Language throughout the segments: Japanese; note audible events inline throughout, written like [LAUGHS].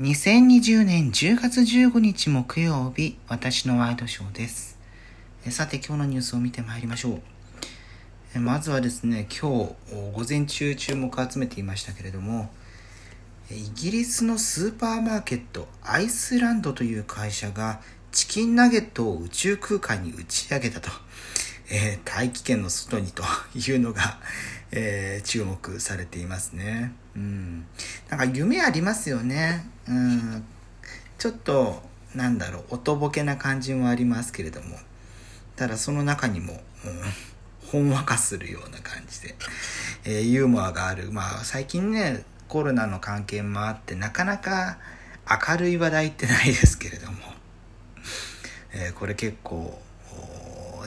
2020年10月15日木曜日、私のワイドショーです。さて、今日のニュースを見てまいりましょう。まずはですね、今日、午前中注目を集めていましたけれども、イギリスのスーパーマーケット、アイスランドという会社が、チキンナゲットを宇宙空間に打ち上げたと。えー大気圏の外にというのが、えー注目されていますね。うん。なんか夢ありますよね。うん。ちょっと、なんだろう、おとぼけな感じもありますけれども。ただその中にも、うん、ほんわかするような感じで、えーユーモアがある。まあ最近ね、コロナの関係もあって、なかなか明るい話題ってないですけれども。えーこれ結構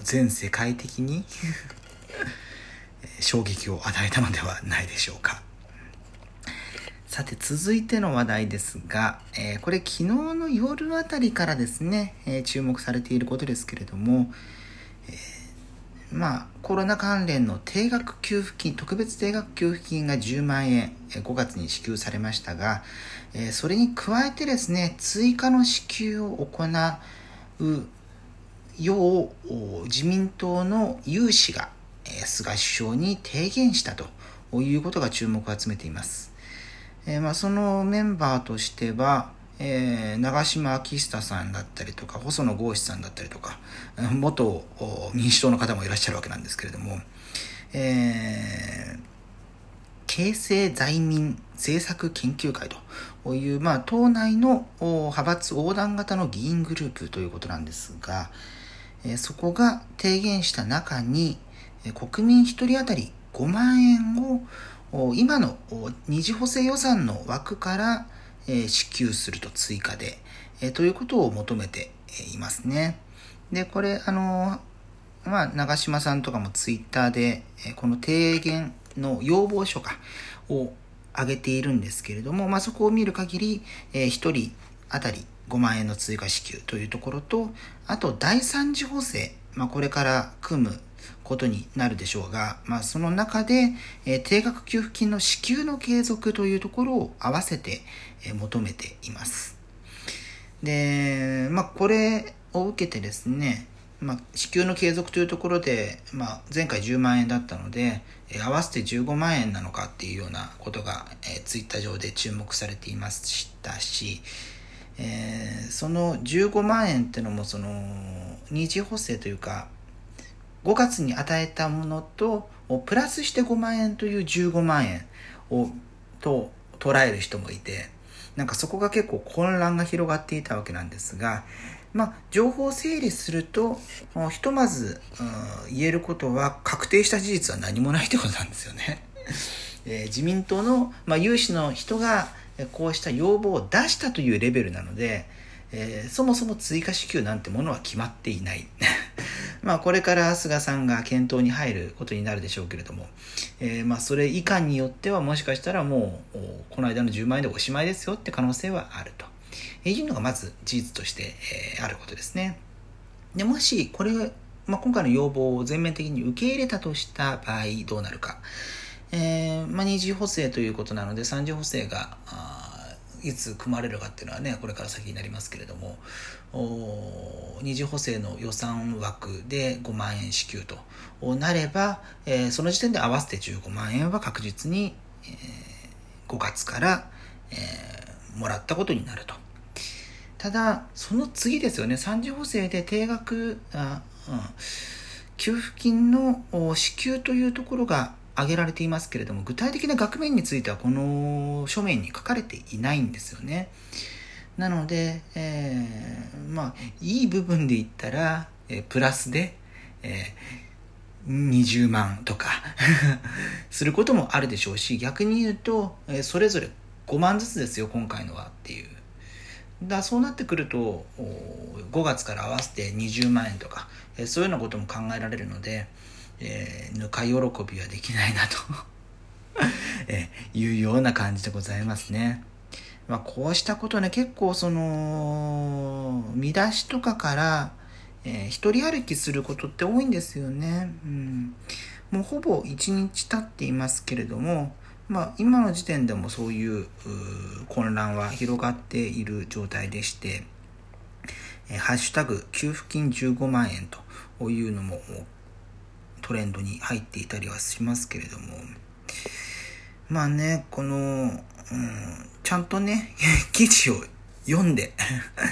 全世界的に [LAUGHS] 衝撃を与えたのではないでしょうかさて続いての話題ですが、えーこれ昨日の夜あたりからですね、えー注目されていることですけれども、えーまあコロナ関連の定額給付金特別定額給付金が10万円え5月に支給されましたが、えそれに加えてですね追加の支給を行うよう自民党の有志が、え菅首相に提言したということが注目を集めています。えーまあ、そのメンバーとしては、えー長島昭久さんだったりとか細野豪志さんだったりとか [LAUGHS] 元民主党の方もいらっしゃるわけなんですけれども、えー形成在民政策研究会という、まあ、党内の派閥横断型の議員グループということなんですが、えそこが提言した中に、国民1人当たり5万円を今のお二次補正予算の枠から、支給すると追加で、ということを求めていますね。で、これ、あのまあ、長嶋さんとかもツイッターで、この提言の要望書か、を上げているんですけれども、まあ、そこを見る限り、1人当たり5万円の追加支給というところと、あと第3次補正、まあ、これから組むことになるでしょうが、まあ、その中で、え定額給付金の支給の継続というところを合わせて、え求めています。で、まあ、これを受けてですね、まあ、支給の継続というところで、まあ、前回10万円だったので、え合わせて15万円なのかっていうようなことが、えーツイッター上で注目されていましたし、えーその15万円っていうのもその二次補正というか5月に与えたものとプラスして5万円という15万円をと捉える人もいてなんかそこが結構混乱が広がっていたわけなんですが、まあ、情報を整理するとひとまず、言えることは確定した事実は何もないってことなんですよね。[LAUGHS] えー自民党の、まあ、有志の人がこうした要望を出したというレベルなので、えーそもそも追加支給なんてものは決まっていない。まあこれから菅さんが検討に入ることになるでしょうけれども、えーまあそれ以下によってはもしかしたらもうこの間の10万円でおしまいですよって可能性はあるというのがまず事実として、えあることですね。でもしこれ、まあ、今回の要望を全面的に受け入れたとした場合どうなるか。えーまあ、二次補正ということなので三次補正があいつ組まれるかっていうのはねこれから先になりますけれどもお二次補正の予算枠で5万円支給となれば、えーその時点で合わせて15万円は確実に、えー5月から、えーもらったことになると。ただその次ですよね三次補正で定額あ、うん、給付金の支給というところが挙げられていますけれども具体的な額面についてはこの書面に書かれていないんですよね。なので、えーまあいい部分で言ったら、えープラスで、えー20万とか [LAUGHS] することもあるでしょうし逆に言うと、えーそれぞれ5万ずつですよ今回のはっていう。だそうなってくると5月から合わせて20万円とか、えーそういうようなことも考えられるので、えーぬか喜びはできないなと、[LAUGHS] えーいうような感じでございますね。まあ、こうしたことね結構その見出しとかから、えー一人歩きすることって多いんですよね。うん、もうほぼ1日経っていますけれどもまあ、今の時点でもそういう混乱は広がっている状態でして、えハッシュタグ給付金15万円というのもトレンドに入っていたりはしますけれども、まあね、この、うん、ちゃんとね、[LAUGHS] 記事を読んで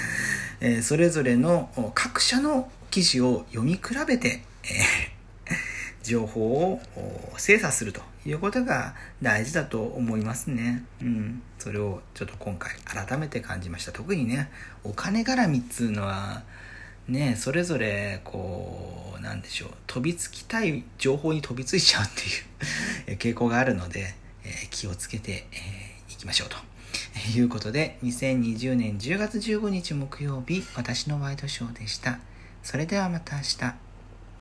[LAUGHS] えそれぞれの各社の記事を読み比べて、え [LAUGHS] 情報を精査するということが大事だと思いますね。うん。それをちょっと今回改めて感じました。特にね、お金絡みっつうのは、ね、それぞれ、こう、なんでしょう、飛びつきたい情報に飛びついちゃうっていう [LAUGHS] 傾向があるので、えー、気をつけて、えー、いきましょうと。[LAUGHS] いうことで、2020年10月15日木曜日、私のワイドショーでした。それではまた明日。